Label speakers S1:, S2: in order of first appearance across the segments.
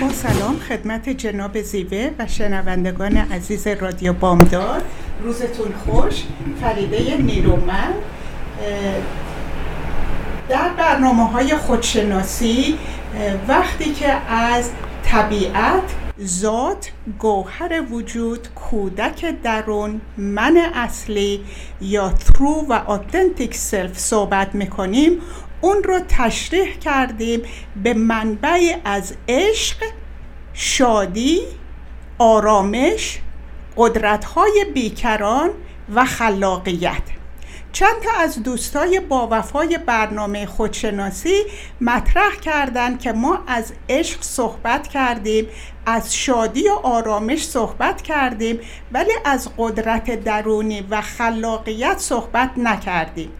S1: با سلام خدمت جناب زیوه و شنوندگان عزیز رادیو بامدار روزتون خوش. فریده نیرومند. در برنامه های خودشناسی وقتی که از طبیعت ذات گوهر وجود کودک درون من اصلی یا true و authentic self صحبت می‌کنیم اون رو تشریح کردیم به منبع از عشق شادی آرامش قدرت‌های بیکران و خلاقیت. چند تا از دوستای با وفای برنامه خودشناسی مطرح کردند که ما از عشق صحبت کردیم از شادی و آرامش صحبت کردیم ولی از قدرت درونی و خلاقیت صحبت نکردیم.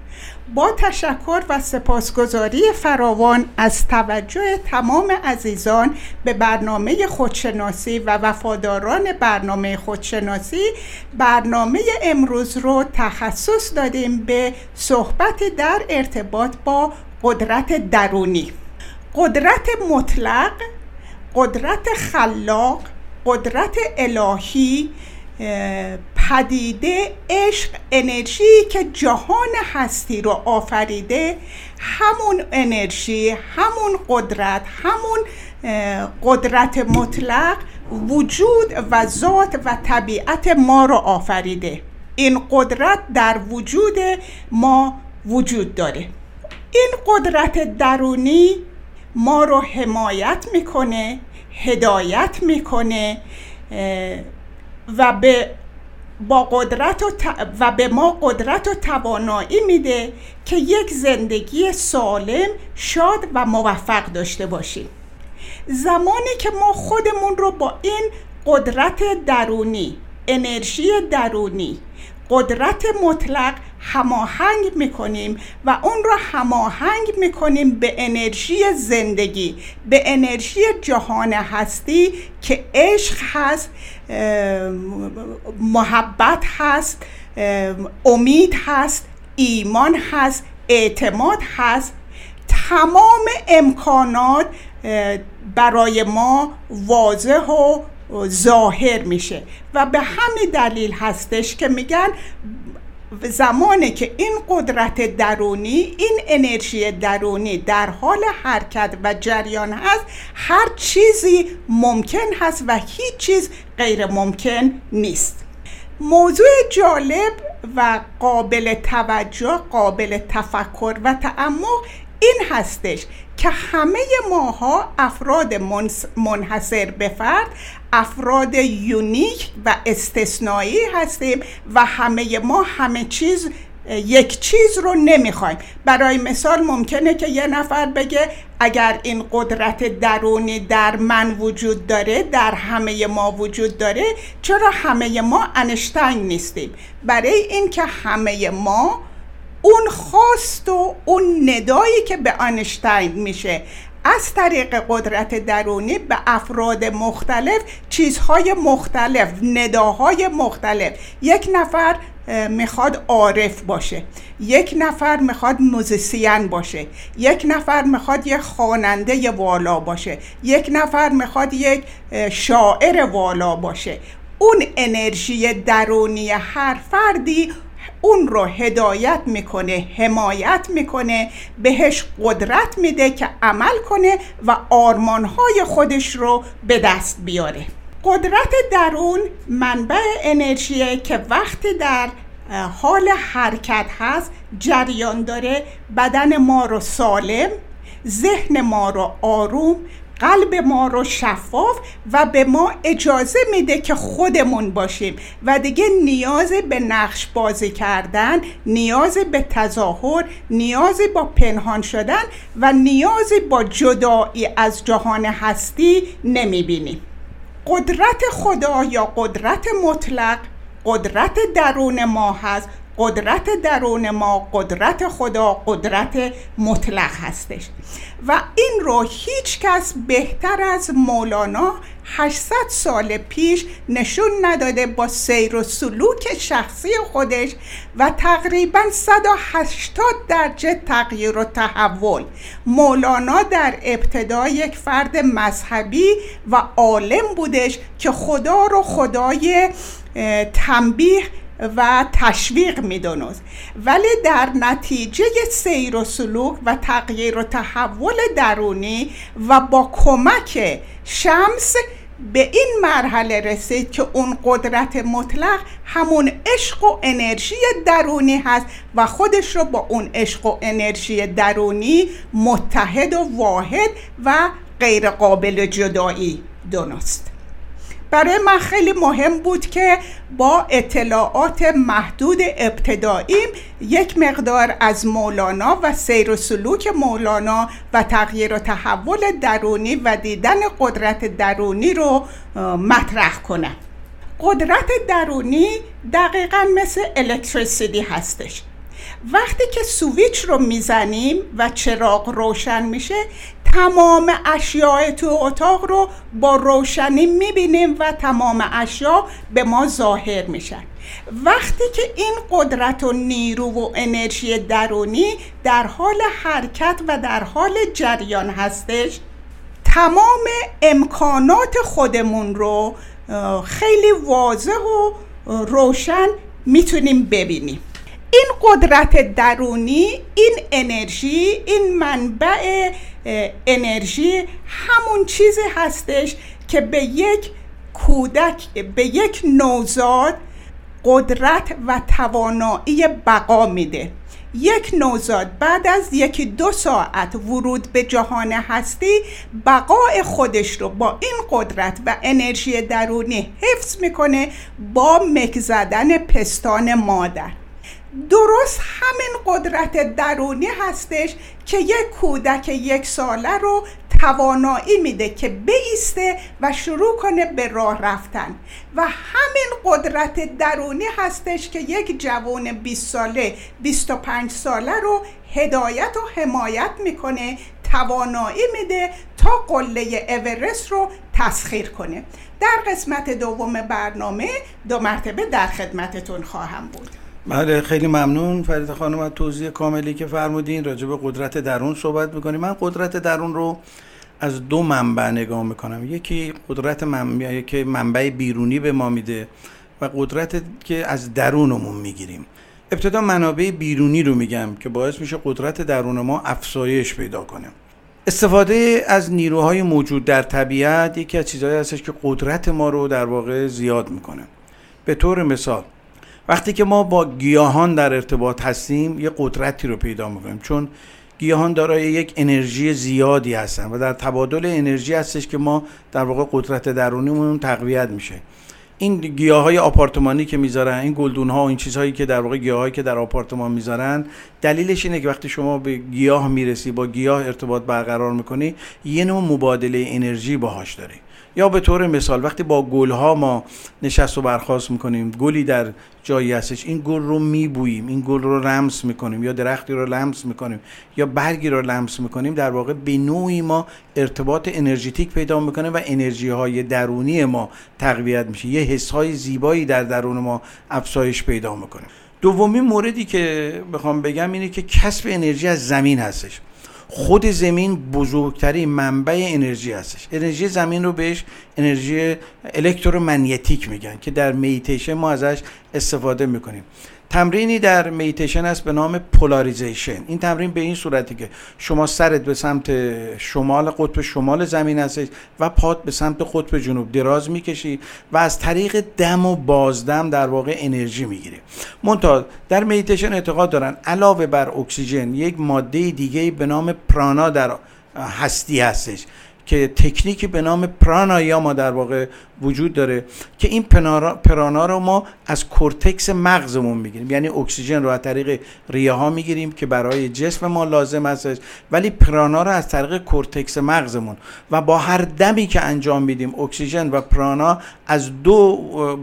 S1: با تشکر و سپاسگزاری فراوان از توجه تمام عزیزان به برنامه خودشناسی و وفاداران برنامه خودشناسی برنامه امروز رو تخصص دادیم به صحبت در ارتباط با قدرت درونی. قدرت مطلق قدرت خلاق قدرت الهی پدیده عشق انرژی که جهان هستی رو آفریده همون انرژی همون قدرت همون قدرت مطلق وجود و ذات و طبیعت ما رو آفریده. این قدرت در وجود ما وجود داره. این قدرت درونی ما رو حمایت می‌کنه هدایت می‌کنه و به با قدرت و, و به ما قدرت و توانایی میده که یک زندگی سالم شاد و موفق داشته باشیم. زمانی که ما خودمون رو با این قدرت درونی انرژی درونی قدرت مطلق هماهنگ می‌کنیم و اون رو هماهنگ می‌کنیم به انرژی زندگی به انرژی جهان هستی که عشق هست محبت هست امید هست ایمان هست اعتماد هست. تمام امکانات برای ما واضح و ظاهر میشه. و به همین دلیل هستش که میگن زمانی که این قدرت درونی این انرژی درونی در حال حرکت و جریان هست هر چیزی ممکن هست و هیچ چیز غیر ممکن نیست. موضوع جالب و قابل توجه قابل تفکر و تعمق این هستش که همه ماها افراد منحصر به فرد افراد یونیک و استثنایی هستیم و همه ما همه چیز یک چیز رو نمی‌خوایم. برای مثال ممکنه که یه نفر بگه اگر این قدرت درونی در من وجود داره در همه ما وجود داره چرا همه ما انشتین نیستیم؟ برای اینکه همه ما اون خواست و اون ندایی که به آنشتین میشه. از طریق قدرت درونی به افراد مختلف چیزهای مختلف نداهای مختلف. یک نفر می‌خواد عارف باشه. یک نفر می‌خواد موزیسین باشه. یک نفر می‌خواد یک خواننده والا باشه. یک نفر می‌خواد یک شاعر والا باشه. اون انرژی درونی هر فردی اون رو هدایت می‌کنه حمایت می‌کنه بهش قدرت میده که عمل کنه و آرمانهای خودش رو به دست بیاره. قدرت درون منبع انرژیه که وقتی در حال حرکت هست جریان داره بدن ما رو سالم ذهن ما رو آروم قلب ما رو شفاف و به ما اجازه میده که خودمون باشیم. و دیگه نیاز به نقش بازی کردن نیاز به تظاهر نیاز با پنهان شدن و نیاز با جدایی از جهان هستی نمی‌بینیم. قدرت خدا یا قدرت مطلق قدرت درون ما هست. قدرت درون ما قدرت خدا قدرت مطلق هستش. و این رو هیچ کس بهتر از مولانا 800 سال پیش نشون نداده با سیر و سلوک شخصی خودش و تقریبا 180 درجه تغییر و تحول. مولانا در ابتدا یک فرد مذهبی و عالم بودش که خدا رو خدای تنبیه و تشویق می‌دونست ولی در نتیجه سیر و سلوک و تغییر و تحول درونی و با کمک شمس به این مرحله رسید که اون قدرت مطلق همون عشق و انرژی درونی هست و خودش رو با اون عشق و انرژی درونی متحد و واحد و غیر قابل جدایی دونست برای من خیلی مهم بود که با اطلاعات محدود ابتداییم یک مقدار از مولانا و سیر و سلوک مولانا و تغییر و تحول درونی و دیدن قدرت درونی رو مطرح کنم. قدرت درونی دقیقا مثل الکتریسیتی هستش. وقتی که سویچ رو می‌زنیم و چراغ روشن میشه تمام اشیاء تو اتاق رو با روشنی می‌بینیم و تمام اشیا به ما ظاهر میشن. وقتی که این قدرت و نیرو و انرژی درونی در حال حرکت و در حال جریان هستش تمام امکانات خودمون رو خیلی واضح و روشن می‌تونیم ببینیم. این قدرت درونی این انرژی این منبع انرژی همون چیزی هستش که به یک کودک به یک نوزاد قدرت و توانایی بقا میده. یک نوزاد بعد از یکی دو ساعت ورود به جهان هستی بقای خودش رو با این قدرت و انرژی درونی حفظ می‌کنه با مک زدن پستان مادر. درست همین قدرت درونی هستش که یک کودک یک ساله رو توانایی میده که بیسته و شروع کنه به راه رفتن. و همین قدرت درونی هستش که یک جوان 20 ساله 25 ساله رو هدایت و حمایت می‌کنه توانایی میده تا قله اورست رو تسخیر کنه. در قسمت دوم برنامه دو مرتبه در خدمتتون خواهم بود.
S2: بله خیلی ممنون. فرید خانم از توضیح کاملی که فرمودین راجع به قدرت درون صحبت می‌کنیم. من قدرت درون رو از دو منبع نگاه می‌کنم. یکی قدرت منبع که منبع بیرونی به ما میده و قدرت که از درونمون می‌گیریم. ابتدا منابع بیرونی رو میگم که باعث میشه قدرت درون ما افزایش پیدا کنه. استفاده از نیروهای موجود در طبیعت یکی از چیزهایی هستش که قدرت ما رو در واقع زیاد می‌کنه. به طور مثال وقتی که ما با گیاهان در ارتباط هستیم یه قدرتی رو پیدا می‌کنیم. چون گیاهان دارای یک انرژی زیادی هستن و در تبادل انرژی هستش که ما در واقع قدرت درونیمون تقویت میشه. این گیاه های آپارتمانی که می‌ذارن این گلدون ها و این چیزهایی که در واقع گیاه که در آپارتمان می‌ذارن دلیلش اینه که وقتی شما به گیاه می‌رسی با گیاه ارتباط برقرار می‌کنی یه نوع مبادله انرژی باهاش داری. یا به طور مثال وقتی با گل ها ما نشست و برخواست می‌کنیم گلی در جایی هستش این گل رو میبوییم این گل رو لمس می‌کنیم یا درختی رو لمس می‌کنیم یا برگی رو لمس می‌کنیم در واقع به نوعی ما ارتباط energetic پیدا می‌کنه و انرژی های درونی ما تقویت میشه. یه حس های زیبایی در درون ما افزایش پیدا می‌کنه. دومین موردی که بخوام بگم اینه که کسب انرژی از زمین هستش. خود زمین بزرگترین منبع انرژی هستش. انرژی زمین رو بهش انرژی electromagnetic میگن که در میتیشن ما ازش استفاده می‌کنیم. تمرینی در میتیشن است به نام polarization این تمرین به این صورتی که شما سرت به سمت شمال قطب شمال زمین هستش و پات به سمت قطب جنوب دراز می‌کشی و از طریق دم و بازدم در واقع انرژی می‌گیری. منتها در میتیشن اعتقاد دارن علاوه بر اکسیژن یک ماده دیگه به نام پرانا در هستی هستش. که تکنیکی به نام پرانایاما در واقع وجود داره که این پرانا رو ما از کورتکس مغزمون می‌گیریم. یعنی اکسیژن رو از طریق ریه ها می‌گیریم که برای جسم ما لازم هستش. ولی پرانا رو از طریق کورتکس مغزمون و با هر دمی که انجام میدیم اکسیژن و پرانا از دو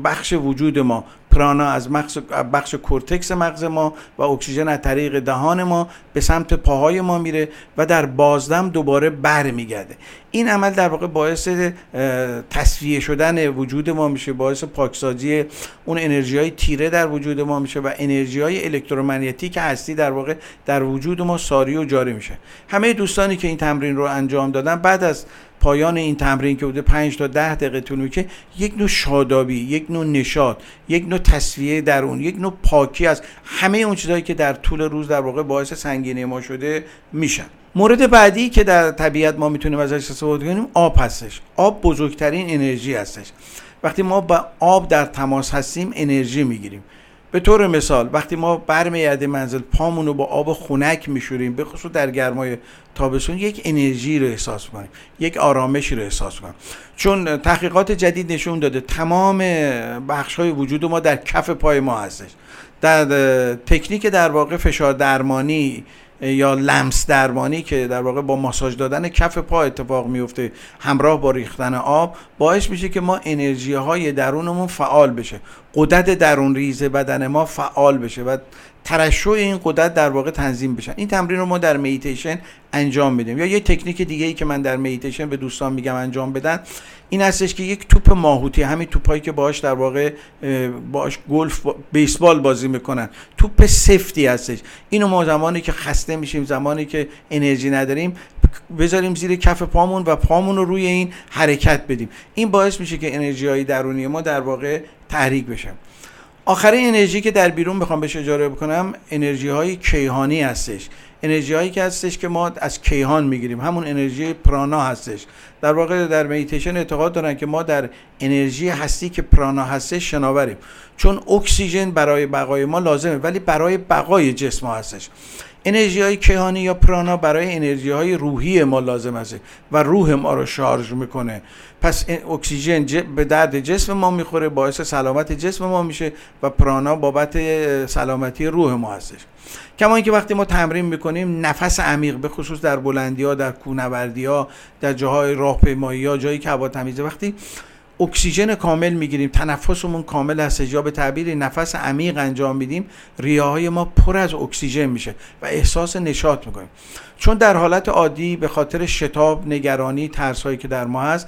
S2: بخش وجود ما پرانا از بخش کورتکس مغز ما و اکسیژن از طریق دهان ما به سمت پاهای ما میره و در بازدم دوباره برمیگرده. این عمل در واقع باعث تصفیه شدن وجود ما میشه باعث پاکسازی اون انرژی های تیره در وجود ما میشه و انرژی های الکترومغناطیسی هستی در واقع در وجود ما ساری و جاری میشه. همه دوستانی که این تمرین رو انجام دادن بعد از پایان این تمرین که بوده 5 تا 10 دقیقه طول می‌کشه یک نوع شادابی یک نوع نشاط یک نوع تصفیه درون یک نوع پاکی از همه اون چیزهایی که در طول روز در واقع باعث سنگینی ما شده میشن. مورد بعدی که در طبیعت ما می‌تونیم ازش استفاده کنیم آب هستش. آب بزرگترین انرژی هستش. وقتی ما با آب در تماس هستیم انرژی می‌گیریم. به طور مثال وقتی ما برمیگردیم منزل پامون رو با آب خنک میشوریم به خصوص در گرمای تابستون یک انرژی رو احساس کنیم یک آرامشی رو احساس کنیم چون تحقیقات جدید نشون داده تمام بخش های وجود ما در کف پای ما هستش. در تکنیک در واقع فشار درمانی یا لمس درمانی که در واقع با ماساژ دادن کف پا اتفاق میفته همراه با ریختن آب باعث میشه که ما انرژی های درونمون فعال بشه. قدرت درون ریزه بدن ما فعال بشه و ترشح این قدرت در واقع تنظیم بشن این تمرین رو ما در میتیشن انجام میدیم. یا یه تکنیک دیگه ای که من در میتیشن به دوستان میگم انجام بدن. این هستش که یک توپ ماهوتی همین توپایی که باهاش در واقع باهاش گلف بیسبال بازی می‌کنن. توپ سفتی هستش. اینو ما زمانی که خسته میشیم زمانی که انرژی نداریم بذاریم زیر کف پامون و پامون رو روی این حرکت بدیم. این باعث میشه که انرژی های درونی ما در واقع تحریک بشه آخرین انرژی که در بیرون بخوام بهش اجاره بکنم انرژی های کیهانی هستش. انرژی هایی که هستش که ما از کیهان می‌گیریم. همون انرژی پرانا هستش. در واقع در میتیشن اعتقاد دارن که ما در انرژی هستی که پرانا هستش شناوریم. چون اکسیژن برای بقای ما لازمه ولی برای بقای جسم هستش. انرژی های کیهانی یا پرانا برای انرژی های روحی ما لازم است و روح ما رو شارژ می‌کنه. پس اکسیژن به درد جسم ما می‌خوره باعث سلامت جسم ما میشه و پرانا بابت سلامتی روح ما هستش. کما اینکه وقتی ما تمرین می‌کنیم نفس عمیق به خصوص در بلندی ها در کوهنوردی ها در جاهای راهپیمایی ها جایی که هوا تمیزه وقتی اکسیژن کامل می‌گیریم تنفسمون کامل هست یا به تعبیر نفس عمیق انجام میدیم ریاهای ما پر از اکسیژن میشه و احساس نشاط می‌کنیم. چون در حالت عادی به خاطر شتاب نگرانی ترسهایی که در ما هست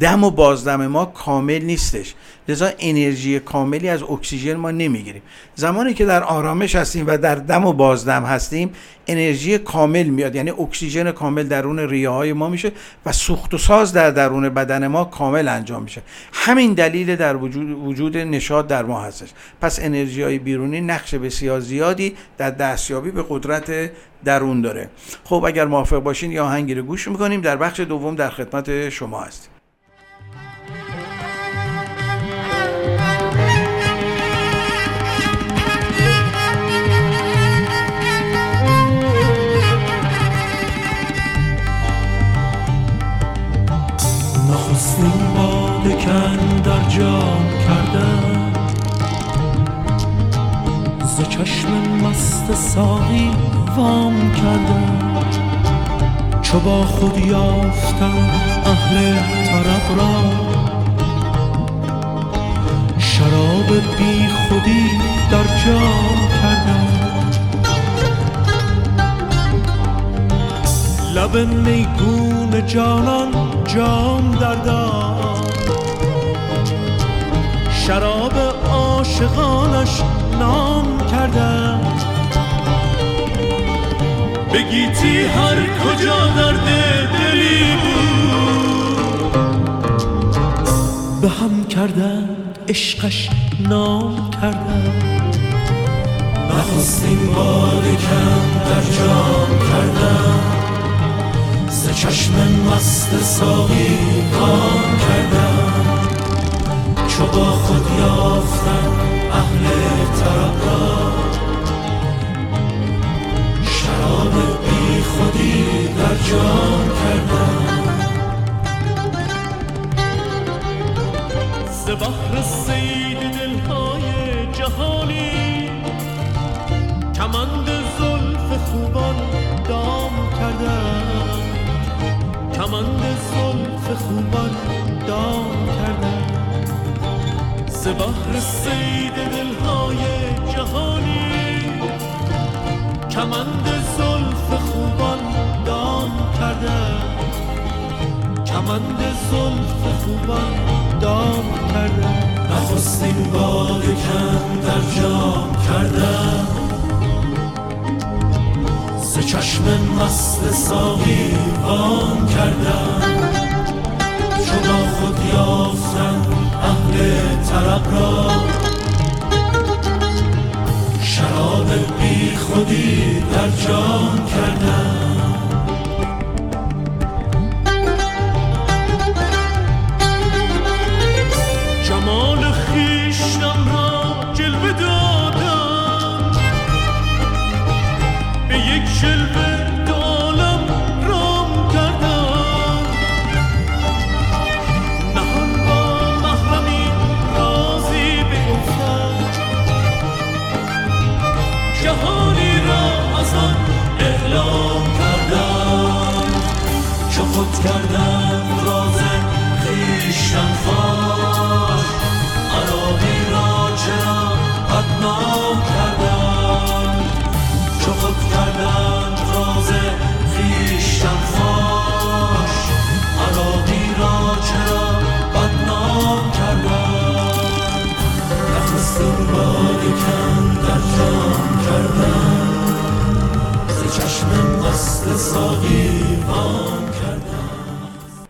S2: دم و بازدم ما کامل نیستش. لذا انرژی کاملی از اکسیژن ما نمی‌گیریم. زمانی که در آرامش هستیم و در دم و بازدم هستیم انرژی کامل میاد. یعنی اکسیژن کامل درون ریه های ما میشه و سوخت و ساز در درون بدن ما کامل انجام میشه. همین دلیل در وجود, وجود نشاط در ما هستش. پس انرژی های بیرونی نقش بسیار زیادی در دستیابی به قدرت درون داره. خب اگر موافق باشین یا آهنگی رو گوش می‌کنیم. در بخش دوم در خدمت شما هستیم.
S3: در جام کردم ز چشم مست ساقی وام کردم چو با خود یافتم اهل طرب را. شراب بی خودی در جام کردم لب میگون جانان جام دردان شراب عاشقانش نام کردم. بگیتی هر کجا درد دلی بود. به هم کردن عشقش نام کردم. نخستین بار کم در جام کردم. چشم مست ساقی کام کردم. چو با خود یافتن اهل طرب را شراب بی خودی در جان کردن. ز سید دلهای جهانی کمند زلف خوبان دام کردن. کمند زلف خوبان دام کرده. کمند زلف خوبان دام کرده. نخستین باده کم در جام کردم ز چشم مست ساقی وام کردم چون خود یافتم طرب را شراب بی خودی در جام کردم.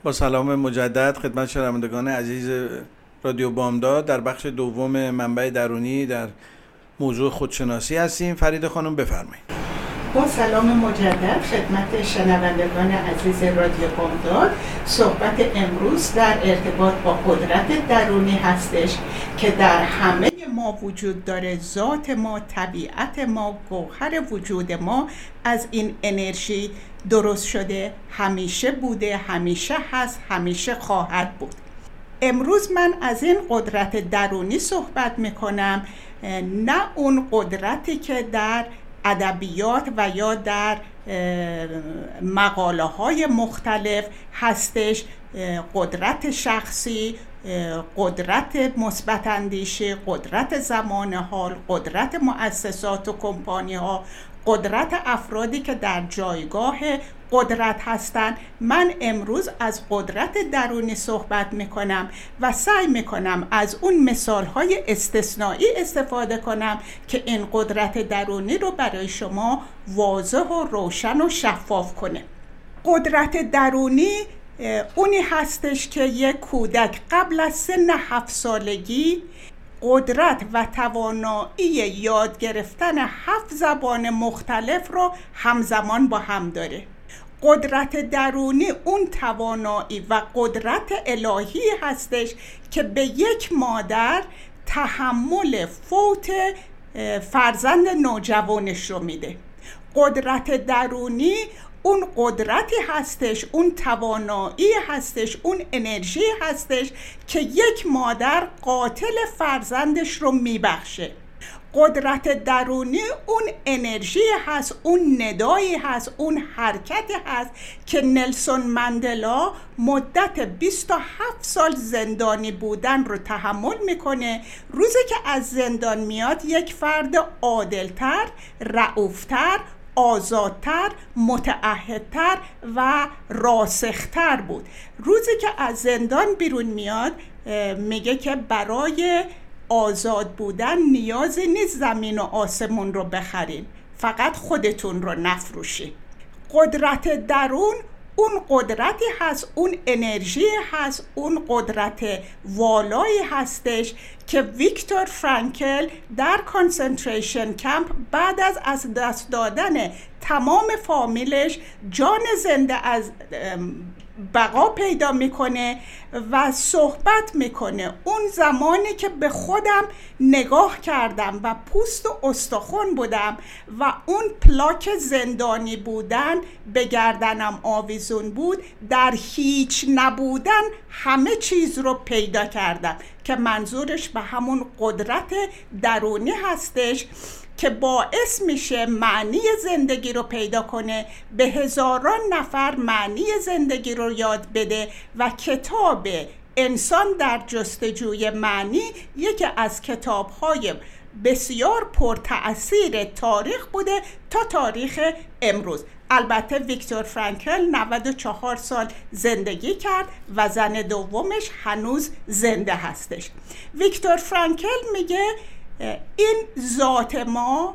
S2: با سلام مجدد خدمت شنوندگان عزیز رادیو بامداد. در بخش دوم منبع درونی در موضوع خودشناسی هستیم. فرید خانم بفرمایید.
S1: با سلام مجدد خدمت شنوندگان عزیز رادیو بامداد. صحبت امروز در ارتباط با قدرت درونی هستش که در همه ما وجود داره. ذات ما طبیعت ما گوهر وجود ما از این انرژی درست شده همیشه بوده همیشه هست همیشه خواهد بود. امروز من از این قدرت درونی صحبت می‌کنم. نه اون قدرتی که در ادبیات و یا در مقاله های مختلف هستش. قدرت شخصی قدرت مثبت اندیشه قدرت زمان حال قدرت مؤسسات و کمپانی ها قدرت افرادی که در جایگاه قدرت هستند من امروز از قدرت درونی صحبت می‌کنم و سعی می‌کنم از اون مثال های استثنایی استفاده کنم که این قدرت درونی رو برای شما واضح و روشن و شفاف کنه. قدرت درونی اونی هستش که یک کودک قبل از سن هفت سالگی قدرت و توانایی یاد گرفتن هفت زبان مختلف رو همزمان با هم داره. قدرت درونی اون توانایی و قدرت الهی هستش که به یک مادر تحمل فوت فرزند نوجوانش رو میده. قدرت درونی اون قدرتی هستش اون توانایی هستش اون انرژی هستش که یک مادر قاتل فرزندش رو میبخشه. قدرت درونی اون انرژی هست اون ندایی هست اون حرکتی هست که نلسون مندلا مدت 27 سال زندانی بودن رو تحمل می‌کنه. روزی که از زندان میاد یک فرد عادلتر رعوفتر آزادتر متعهدتر و راسختر بود. روزی که از زندان بیرون میاد میگه که برای آزاد بودن نیازی نیست زمین و آسمون رو بخرین فقط خودتون رو نفروشین قدرت درون اون قدرتی هست اون انرژی هست اون قدرت والایی هستش که ویکتور فرانکل در کانسنتریشن کمپ بعد از از دست دادن تمام فامیلش جان زنده از بقا پیدا می‌کنه و صحبت می‌کنه. اون زمانی که به خودم نگاه کردم و پوست و استخون بودم و اون پلاک زندانی بودن به گردنم آویزون بود در هیچ نبودن همه چیز رو پیدا کردم که منظورش به همون قدرت درونی هستش. که باعث میشه معنی زندگی رو پیدا کنه به هزاران نفر معنی زندگی رو یاد بده و کتاب انسان در جستجوی معنی یکی از کتاب های بسیار پرتأثیر تاریخ بوده تا تاریخ امروز. البته ویکتور فرانکل 94 سال زندگی کرد و زن دومش هنوز زنده هستش. ویکتور فرانکل میگه این ذات ما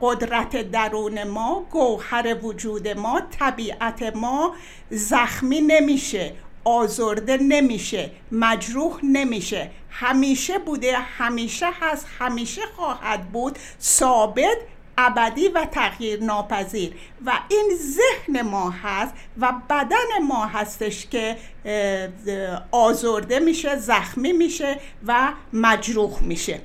S1: قدرت درون ما گوهر وجود ما طبیعت ما زخمی نمیشه آزرده نمیشه مجروح نمیشه. همیشه بوده همیشه هست همیشه خواهد بود ثابت ابدی و تغییر ناپذیر. و این ذهن ما هست و بدن ما هستش که آزرده میشه زخمی میشه و مجروح میشه.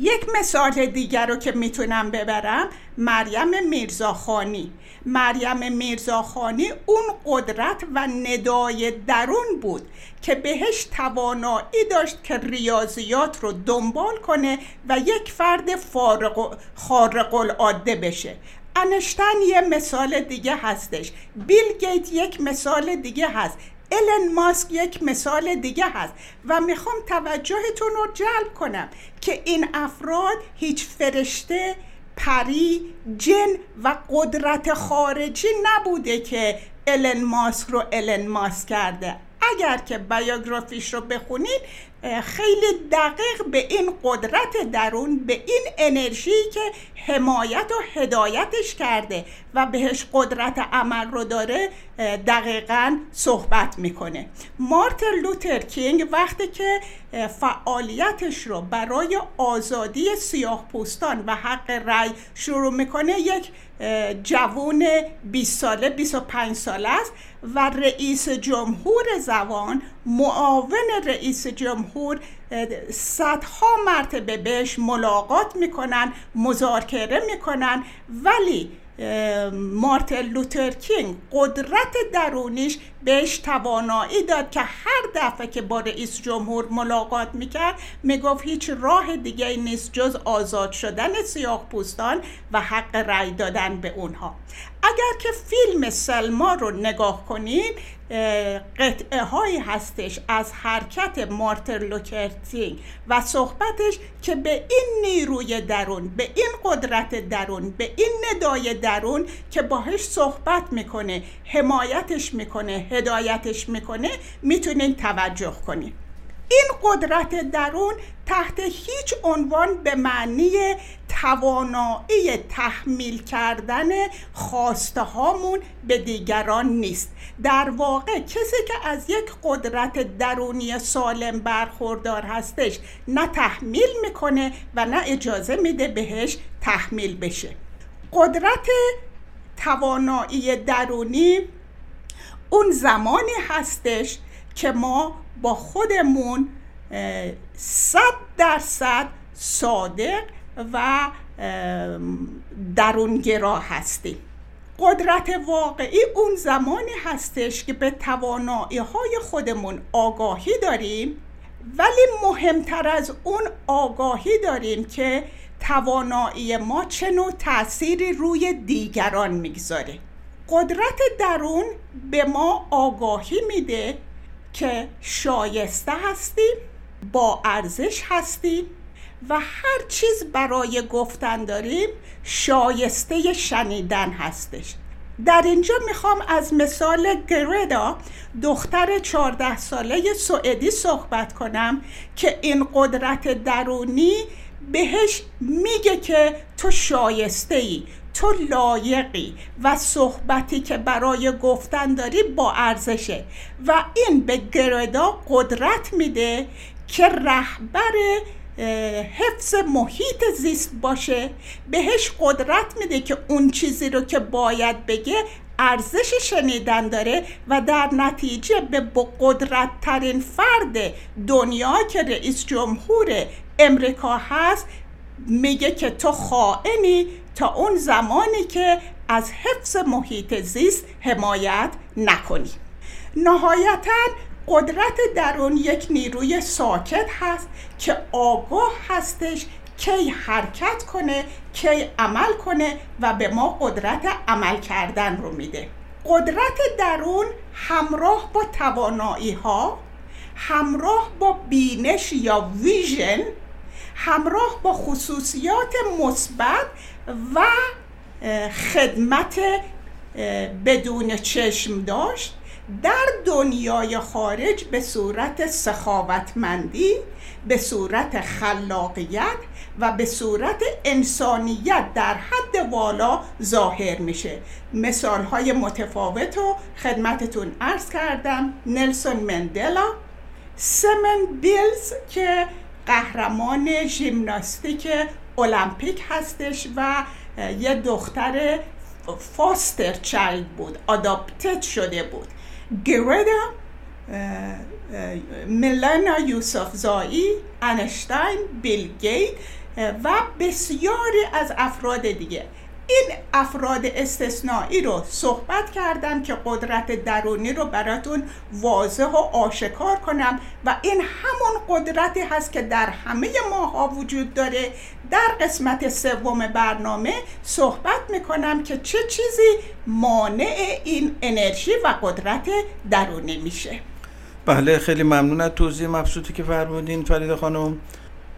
S1: یک مثال دیگر رو که می‌تونم ببرم مریم میرزاخانی. مریم میرزاخانی اون قدرت و ندای درون بود که بهش توانایی داشت که ریاضیات رو دنبال کنه و یک فرد فارق خارق العاده بشه. انشتن یه مثال دیگه هستش. بیل گیت یک مثال دیگه هست. الن ماسک یک مثال دیگه هست و می‌خوام توجهتون رو جلب کنم که این افراد هیچ فرشته پری جن و قدرت خارجی نبوده که الن ماسک رو الن ماسک کرده. اگر که بیوگرافیش رو بخونید خیلی دقیق به این قدرت درون به این انرژی که حمایت و هدایتش کرده و بهش قدرت عمل رو داره دقیقا صحبت می‌کنه. مارتن لوتر کینگ وقتی که فعالیتش رو برای آزادی سیاه پوستان و حق رأی شروع می‌کنه یک جوون 20 ساله 25 ساله است. و رئیس جمهور زوان معاون رئیس جمهور صدها مرتبه بهش ملاقات می‌کنن مذاکره می‌کنن. ولی مارتن لوتر کینگ قدرت درونیش بهش توانایی داد که هر دفعه که با رئیس جمهور ملاقات می‌کرد می‌گفت هیچ راه دیگه نیست جز آزاد شدن سیاه پوستان و حق رأی دادن به اونها. اگر که فیلم سلما رو نگاه کنید قطعه هایی هستش از حرکت مارتن لوتر کینگ و صحبتش که به این نیروی درون به این قدرت درون به این ندای درون که باهش صحبت می‌کنه حمایتش می‌کنه هدایتش می‌کنه می‌تونین توجه کنید این قدرت درون تحت هیچ عنوان به معنی توانایی تحمیل کردن خواسته هامون به دیگران نیست. در واقع کسی که از یک قدرت درونی سالم برخوردار هستش نه تحمیل می‌کنه و نه اجازه میده بهش تحمیل بشه. قدرت توانایی درونی اون زمانی هستش که ما با خودمون صد درصد صادق و درونگرا هستیم. قدرت واقعی اون زمانی هستش که به توانایی های خودمون آگاهی داریم ولی مهمتر از اون آگاهی داریم که توانایی ما چه نوع تأثیری روی دیگران می‌گذاره. قدرت درون به ما آگاهی میده که شایسته هستیم با ارزش هستیم و هر چیز برای گفتن داریم شایسته شنیدن هستش. در اینجا می‌خوام از مثال گردا دختر 14 ساله سوئدی صحبت کنم که این قدرت درونی بهش میگه که تو شایسته ای تو لایقی و صحبتی که برای گفتن داری با ارزشه و این به گردا قدرت میده که رهبر حفظ محیط زیست باشه. بهش قدرت میده که اون چیزی رو که باید بگه ارزش شنیدن داره و در نتیجه به قدرت ترین فرد دنیا که رئیس جمهور امریکا هست میگه که تو خائنی اون زمانی که از حفظ محیط زیست حمایت نکنی نهایتا قدرت درون یک نیروی ساکت هست که آگاه هستش کی حرکت کنه کی عمل کنه و به ما قدرت عمل کردن رو میده. قدرت درون همراه با توانایی ها همراه با بینش یا ویژن همراه با خصوصیات مثبت و خدمت بدون چشم داشت. در دنیای خارج به صورت سخاوتمندی به صورت خلاقیت و به صورت انسانیت در حد والا ظاهر میشه. مثال های متفاوت رو خدمتتون ارز کردم. نلسون مندلا سمن بیلز که قهرمان ژیمناستیک المپیک هستش و یه دختر فاستر چایلد بود آداپتد شده بود. گردا ملانا یوسف زایی انشتاین بیل گیت و بسیاری از افراد دیگه. این افراد استثنایی رو صحبت کردم که قدرت درونی رو براتون واضح و آشکار کنم و این همون قدرتی هست که در همه ماها وجود داره. در قسمت سوم برنامه صحبت می‌کنم که چه چیزی مانع این انرژی و قدرت درونی میشه.
S2: بله خیلی ممنون از توضیح مبسوطی که فرمودین فرید خانم.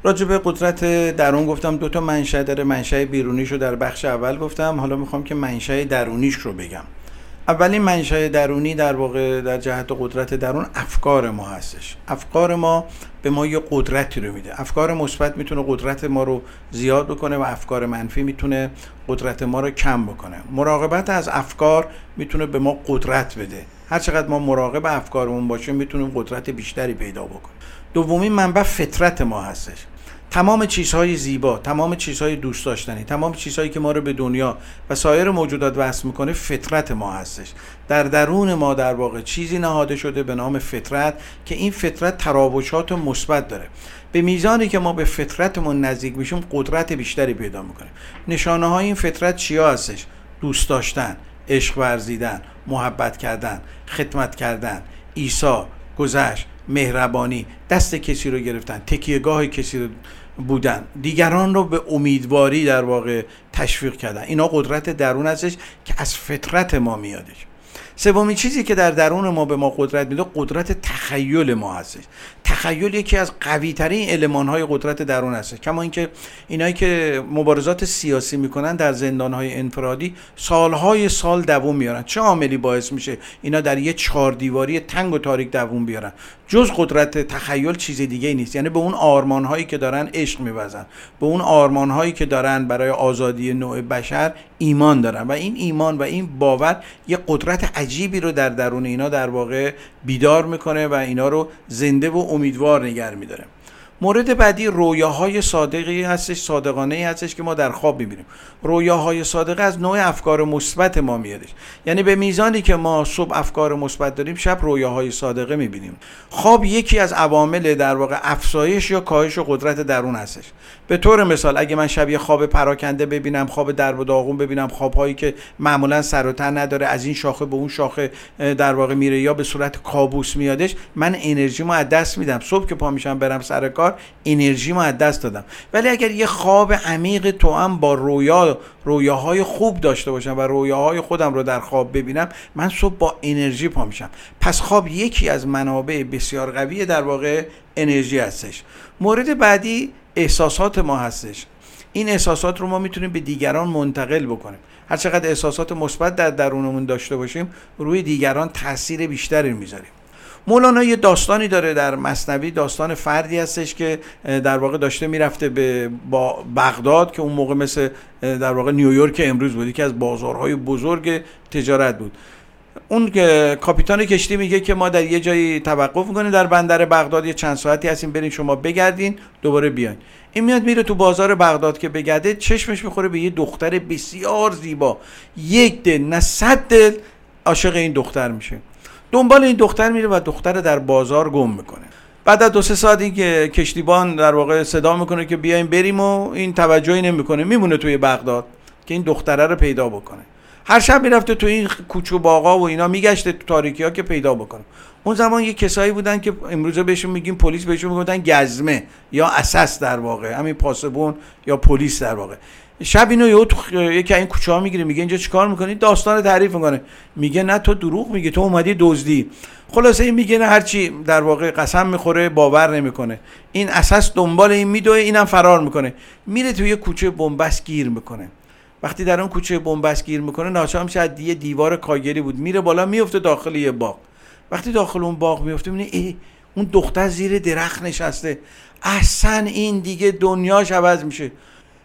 S2: راجع به قدرت درون گفتم دو تا منشأ داره منشأ بیرونیش رو در بخش اول گفتم. حالا می‌خوام که منشأ درونیش رو بگم. اولین منشأ درونی در واقع در جهت قدرت درون افکار ما هستش. افکار ما به ما یه قدرتی رو میده. افکار مثبت می‌تونه قدرت ما رو زیاد بکنه و افکار منفی می‌تونه قدرت ما رو کم بکنه. مراقبت از افکار می‌تونه به ما قدرت بده. هر چقدر ما مراقب افکارمون باشیم می‌تونیم قدرت بیشتری پیدا بکنیم. دومین منبع فطرت ما هستش. تمام چیزهای زیبا تمام چیزهای دوست داشتنی تمام چیزهایی که ما رو به دنیا و سایر موجودات وصل می‌کنه فطرت ما هستش. در درون ما در واقع چیزی نهاده شده به نام فطرت که این فطرت تراوشات مثبت داره. به میزانی که ما به فطرتمون نزدیک میشیم قدرت بیشتری پیدا می‌کنیم. نشانه های این فطرت چیا هستش؟ دوست داشتن عشق ورزیدن محبت کردن خدمت کردن ایسا گذشت مهربانی دست کسی رو گرفتن تکیهگاه کسی رو بودن. دیگران رو به امیدواری در واقع تشویق کردن. اینا قدرت درون هستش که از فطرت ما میادش. سومین چیزی که در درون ما به ما قدرت میده قدرت تخیل ما هستش. تخیل یکی از قوی ترین علمان های قدرت درون هست کما اینکه اینایی که مبارزات سیاسی می‌کنن در زندان های انفرادی سالهای سال دووم میارن چه عاملی باعث میشه اینا در یه چهار دیواری تنگ و تاریک دووم بیارن؟ جز قدرت تخیل چیز دیگه نیست. یعنی به اون آرمان هایی که دارن عشق میوزن. به اون آرمان هایی که دارن برای آزادی نوع بشر ایمان دارن و این ایمان و این باور یه قدرت عجیبی رو در درون اینا در واقع بیدار می‌کنه و اینا رو زنده و امیدوار نگر میداره. مورد بعدی رویاهای صادقی هستش صادقانه ای هستش که ما در خواب می‌بینیم. رویاهای صادقه از نوع افکار مثبت ما میادش. یعنی به میزانی که ما صبح افکار مثبت داریم شب رویاهای صادقه می‌بینیم. خواب یکی از عوامل در واقع افزایش یا کاهش قدرت درون هستش. به طور مثال اگه من شب یه خواب پراکنده ببینم خواب در و داغون ببینم خوابهایی که معمولا سر و تن نداره از این شاخه به اون شاخه در واقع میره یا به صورت کابوس میادش من انرژی از دست میدم. صبح که پا میشم برم سر کار انرژی از دست دادم. ولی اگر یه خواب عمیق تو هم با رویا رویاهای خوب داشته باشم و رویاهای خودم رو در خواب ببینم من صبح با انرژی پا میشم. پس خواب یکی از منابع بسیار قوی در واقع انرژی هستش. مورد بعدی احساسات ما هستش. این احساسات رو ما می‌تونیم به دیگران منتقل بکنیم. هر چقدر احساسات مثبت در درونمون داشته باشیم روی دیگران تاثیر بیشتری می‌ذاریم. مولانا یه داستانی داره در مصنوی داستان فردی هستش که در واقع داشته می‌رفته به با بغداد که اون موقع مثل در واقع نیویورک امروز بود که از بازارهای بزرگ تجارت بود. اون که کاپیتان کشتی میگه که ما در یه جایی توقف می‌کنیم در بندر بغداد یه چند ساعتی هستیم برین شما بگردین دوباره بیاین. این میاد میره تو بازار بغداد که بگرده چشمش می‌خوره به یه دختر بسیار زیبا. یک دل نه صد دل عاشق این دختر میشه. دنبال این دختر میره و دختر در بازار گم می‌کنه. بعد از دو سه ساعتی که کشتیبان در واقع صدا می‌کنه که بیایم بریم و این توجهی نمی‌کنه میمونه توی بغداد که این دختره رو پیدا بکنه. هر شب می‌رفته تو این کوچو باغا و اینا میگشته تو تاریکی ها که پیدا بکنه. اون زمان یه کسایی بودن که امروز بهشون میگیم پلیس بهشون می‌گفتن گزمه یا اساس در واقع همین پاسبون یا پلیس در واقع. شب اینو یهو تو یکی این کوچه ها می‌گیره میگه اینجا چیکار می‌کنی؟ داستان تعریف می‌کنه. میگه نه تو دروغ میگه تو اومدی دزدی. خلاصه این میگه نه هرچی در واقع قسم می‌خوره باور نمی‌کنه. این اساس دنبال این میدوه اینم فرار می‌کنه. میره توی یه کوچه بنبست گیر می‌کنه. وقتی در اون کوچه بنبست گیر می‌کنه ناچار میشه یه دیوار کاگری بود. میره بالا میفته داخل یه باغ. وقتی داخل اون باغ میفته می‌بینه اون دختر زیر درخت نشسته. اصلا این دیگه دنیاش عوض میشه.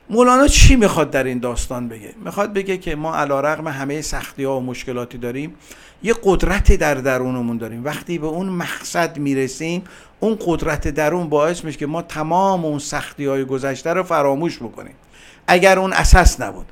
S2: مولانا چی می‌خواد در این داستان بگه؟ می‌خواد بگه که ما علا رقم همه سختی ها و مشکلاتی داریم یه قدرتی در درونمون داریم. وقتی به اون مقصد می‌رسیم اون قدرت درون باعث میشه که ما تمام اون سختی های گذشته رو فراموش بکنیم. اگر اون اساس نبود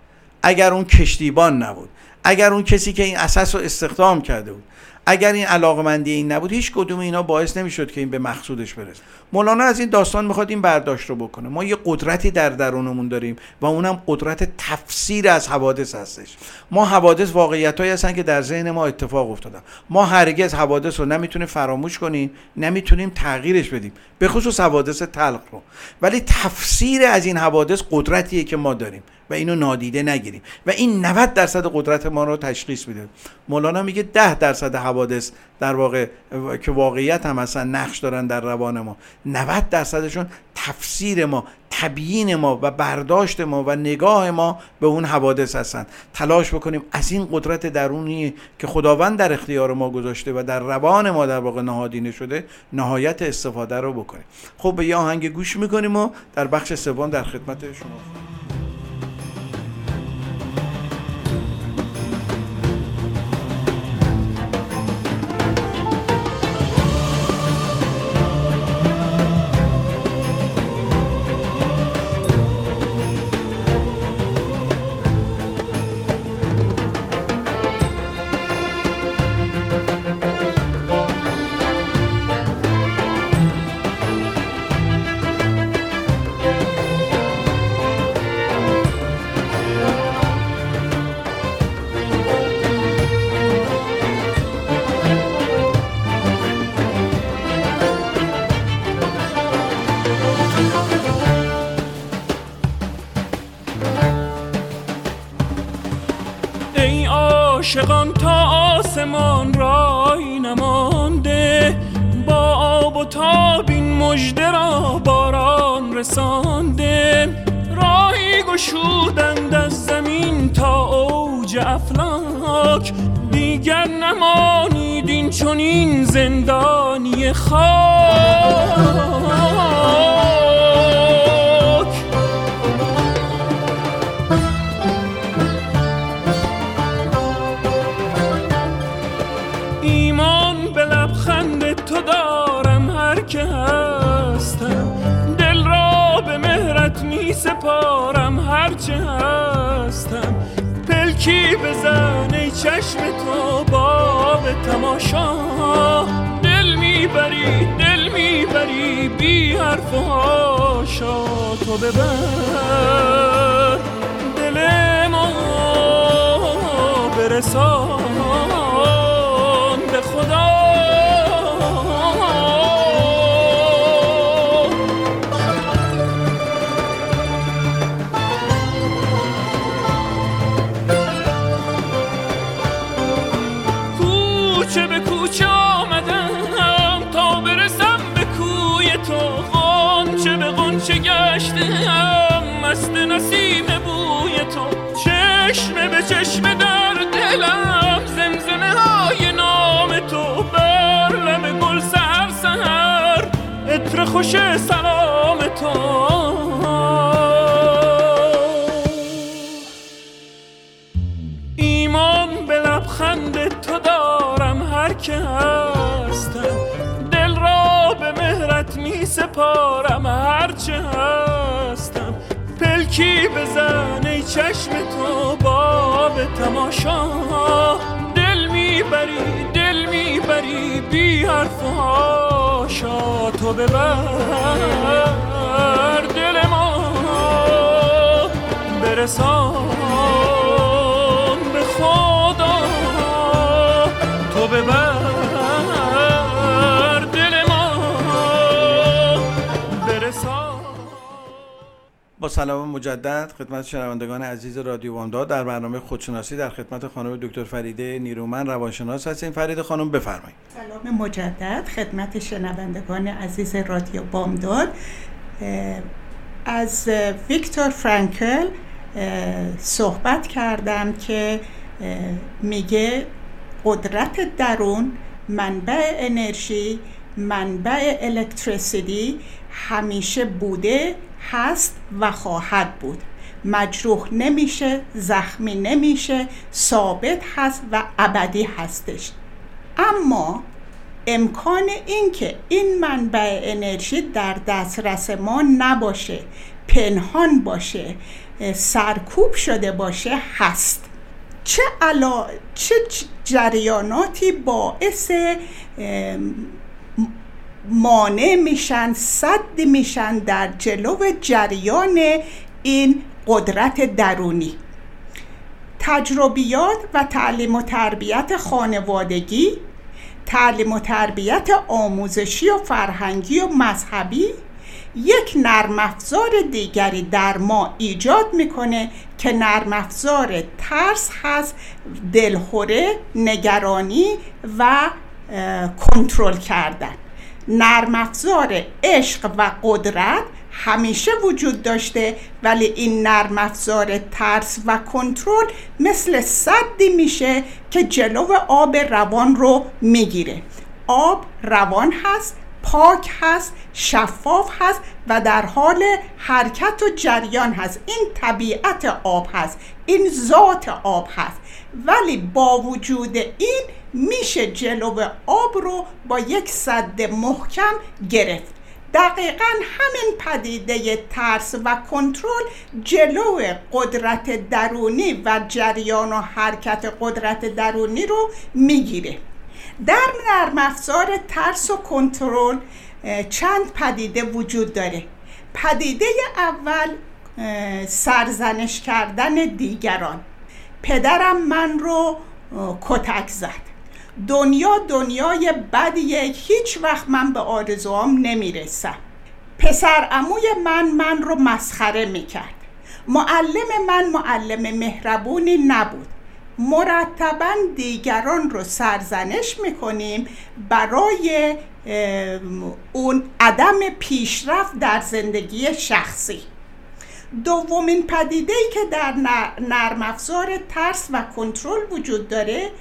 S2: اگر اون کشتیبان نبود اگر اون کسی که این اساس رو استخدام کرده بود اگر این علاقمندی این نبود هیچ کدوم اینا باعث نمی‌شد که این به مقصودش برسه. مولانا از این داستان می‌خواد این برداشت رو بکنه. ما یه قدرتی در درونمون داریم و اونم قدرت تفسیر از حوادث هستش. ما حوادث واقعیت هایی هستن که در ذهن ما اتفاق افتادن. ما هرگز حوادث رو نمی‌تونیم فراموش کنیم نمی‌تونیم تغییرش بدیم به خصوص حوادث تلق رو. ولی تفسیر از این حوادث قدرتیه که ما داریم. و اینو نادیده نگیریم. و این 90 درصد قدرت ما رو تشخیص میده. مولانا میگه 10 درصد حوادث در واقع که واقعیت هم اصلا نقش دارن در روان ما. 90 درصدشون تفسیر ما تبیین ما و برداشت ما و نگاه ما به اون حوادث هستن. تلاش بکنیم از این قدرت درونی که خداوند در اختیار ما گذاشته و در روان ما در واقع نهادینه شده نهایت استفاده رو بکنیم. خب به یه آهنگ گوش می‌کنیم و در بخش سوم در خدمت شما
S4: عاشقان تا آسمان رای نمانده. با آب و تاب این مجده را باران رسانده. راهی گشودند از زمین تا اوج افلاک. دیگر نمانید این چنین زندانی خاک. هرچه هستم پلکی بزن ای چشم تو باب تماشا. دل می‌بری دل می‌بری بی حرف و هاشا تو ببر دل ما برسان خوش سلام تو. ایمان به لبخند تو دارم هر که هستم. دل را به مهرت می سپارم هر چه هستم. پلکی بزن ای چشم تو باب تماشا. دل می‌بری دل می‌بری بی حرف تو ببر دل ما. برسان
S2: سلام مجدد خدمت شنوندگان عزیز رادیو بامداد در برنامه خودشناسی در خدمت خانم دکتر فریده نیرومن روانشناس هستیم. فرید خانم بفرمایید.
S1: سلام مجدد خدمت شنوندگان عزیز رادیو بامداد از ویکتور فرانکل صحبت کردم که میگه قدرت درون منبع انرژی منبع الکتریسیتی همیشه بوده هست و خواهد بود. مجروح نمیشه زخمی نمیشه ثابت هست و ابدی هستش. اما امکان اینکه این منبع انرژی در دسترس ما نباشه پنهان باشه سرکوب شده باشه هست. چه علا... چه جریاناتی باعث مانع میشن صد میشن در جلو جریان این قدرت درونی. تجربیات و تعلیم و تربیت خانوادگی تعلیم و تربیت آموزشی و فرهنگی و مذهبی یک نرم افزار دیگری در ما ایجاد می‌کنه که نرم افزار ترس هست دلخوره نگرانی و کنترل کردن. نرم افزار عشق و قدرت همیشه وجود داشته ولی این نرم افزار ترس و کنترل مثل صدی میشه که جلو آب روان رو می‌گیره. آب روان هست پاک هست شفاف هست و در حال حرکت و جریان هست. این طبیعت آب هست این ذات آب هست. ولی با وجود این میشه جلو آب رو با یک صد محکم گرفت. دقیقا همین پدیده ترس و کنترل جلو قدرت درونی و جریان و حرکت قدرت درونی رو می‌گیره. در نرم افزار ترس و کنترل چند پدیده وجود داره. پدیده اول سرزنش کردن دیگران. پدرم من رو کتک زد. دنیا دنیای بدیه. هیچ وقت من به آرزوام نمی‌رسم. پسر اموی من من رو مسخره می‌کرد. معلم من معلم مهربونی نبود. مرتبا دیگران رو سرزنش می‌کنیم برای اون عدم پیشرفت در زندگی شخصی. دومین پدیده ای که در نرم افزار ترس و کنترل وجود داره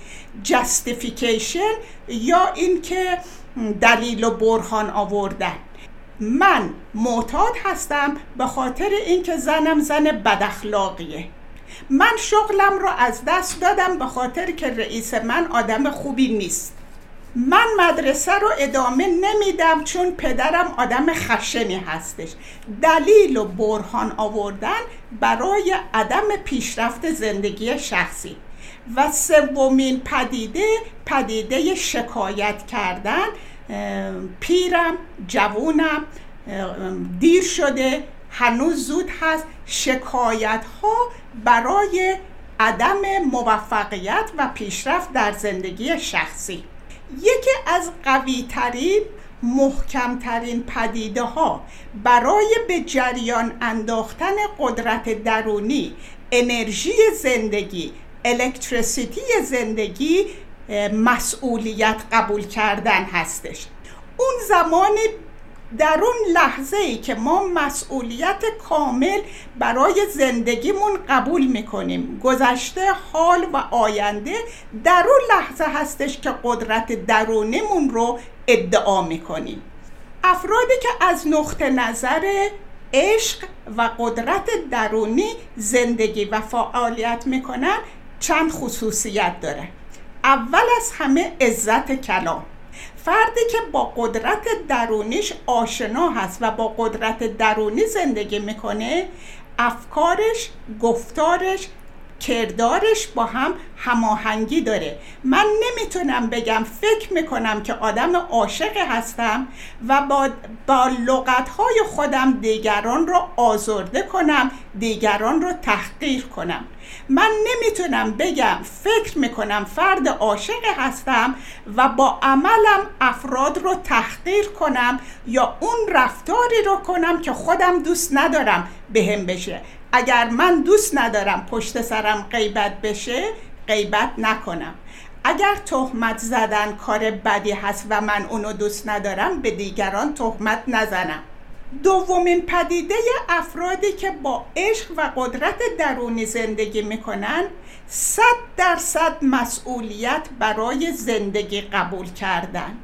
S1: جستیفیکیشن یا اینکه دلیل و برهان آوردن. من معتاد هستم به خاطر اینکه زنم زن بداخلاقیه. من شغلم رو از دست دادم به خاطر که رئیس من آدم خوبی نیست. من مدرسه رو ادامه نمیدم چون پدرم آدم خشنی هستش. دلیل و برهان آوردن برای عدم پیشرفت زندگی شخصی. و سومین پدیده پدیده شکایت کردن پیرم جوونم دیر شده هنوز زود هست. شکایت ها برای عدم موفقیت و پیشرفت در زندگی شخصی. یکی از قوی ترین محکمترین پدیده ها برای به جریان انداختن قدرت درونی انرژی زندگی الکتریسیتی زندگی مسئولیت قبول کردن هستش. اون زمانی در اون لحظه ای که ما مسئولیت کامل برای زندگیمون قبول می‌کنیم. گذشته حال و آینده در اون لحظه هستش که قدرت درونیمون رو ادعا می‌کنیم. افرادی که از نقطه نظر عشق و قدرت درونی زندگی و فعالیت می‌کنن چند خصوصیت داره. اول از همه عزت کلام. فردی که با قدرت درونیش آشنا هست و با قدرت درونی زندگی می‌کنه افکارش گفتارش کردارش با هم هماهنگی داره. من نمی‌تونم بگم فکر می‌کنم که آدم عاشق هستم و با, با لغتهای خودم دیگران رو آزرده کنم دیگران رو تحقیر کنم. من نمی‌تونم بگم فکر می‌کنم فرد عاشق هستم و با عملم افراد رو تحقیر کنم یا اون رفتاری رو کنم که خودم دوست ندارم بهم بشه. اگر من دوست ندارم پشت سرم غیبت بشه غیبت نکنم. اگر تهمت زدن کار بدی هست و من اونو دوست ندارم به دیگران تهمت نزنم. دومین پدیده افرادی که با عشق و قدرت درونی زندگی می‌کنن صد درصد مسئولیت برای زندگی قبول کردن.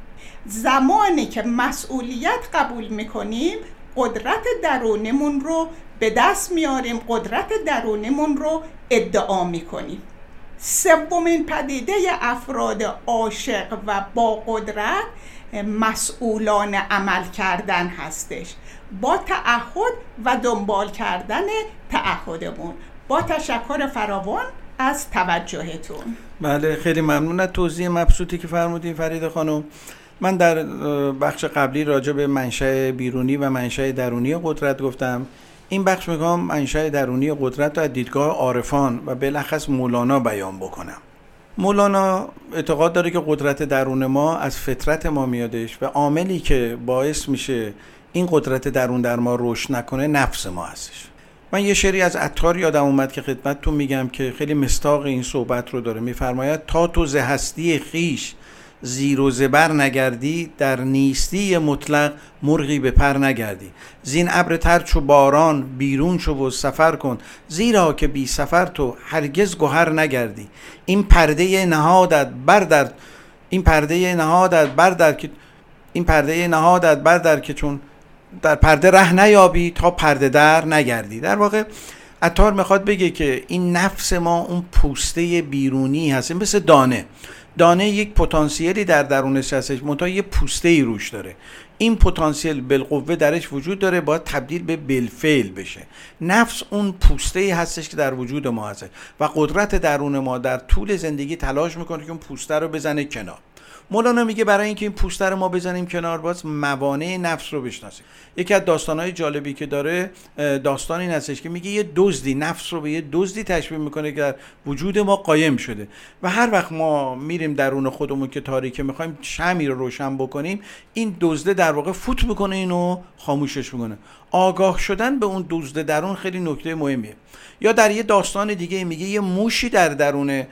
S1: زمانی که مسئولیت قبول می‌کنیم قدرت درونیمون رو به دست میاریم قدرت درونیمون رو ادعا می‌کنیم. سومین پدیده افراد عاشق و با قدرت مسئولان عمل کردن هستش. با تعهد و دنبال کردن تعهدمون. با تشکر فراوان از توجهتون.
S2: بله خیلی ممنون از توضیح مبسوطی که فرمودین فرید خانم. من در بخش قبلی راجع به منشأ بیرونی و منشأ درونی قدرت گفتم. این بخش میگم منشأ درونی قدرت رو از دیدگاه عارفان و بالاخص مولانا بیان بکنم. مولانا اعتقاد داره که قدرت درون ما از فطرت ما میادش و عاملی که باعث میشه این قدرت درون در ما رشد نکنه نفس ما هستش. من یه شعری از عطار یادم اومد که خدمتتون میگم که خیلی مستاق این صحبت رو داره. میفرماید تا تو زهستی خیش زیر و زبر نگردی در نیستی مطلق مرغی به پر نگردی. زین ابر تر چو باران بیرون شو و سفر کن. زیرا که بی سفر تو هرگز گوهر نگردی. این پرده نهادت بردر این پرده نهادت بردر که این پرده نهادت بردر که چون در پرده ره نیابی تا پرده در نگردی. در واقع عطار می‌خواد بگه که این نفس ما اون پوسته بیرونی هست مثل دانه. دانه یک پتانسیلی در درونش هستش منتها یه پوسته ای روش داره. این پتانسیل بالقوه درش وجود داره باید تبدیل به بالفعل بشه. نفس اون پوسته ای هستش که در وجود ما هست و قدرت درون ما در طول زندگی تلاش می‌کنه که اون پوسته رو بزنه کنار. مولانا میگه برای اینکه این پوسته ما بزنیم کنار باز موانع نفس رو بشناسیم. یکی از داستانهای جالبی که داره داستانی این هستش که میگه یه دزدی نفس رو به یه دزدی تشبیه می‌کنه که در وجود ما قایم شده. و هر وقت ما میریم درون خودمون که تاریکه می‌خوایم شمی رو روشن بکنیم این دزده در واقع فوت می‌کنه اینو خاموشش می‌کنه. آگاه شدن به اون دزد درون خیلی نکته مهمیه. یا در یه داستان دیگه میگه یه موشی در درون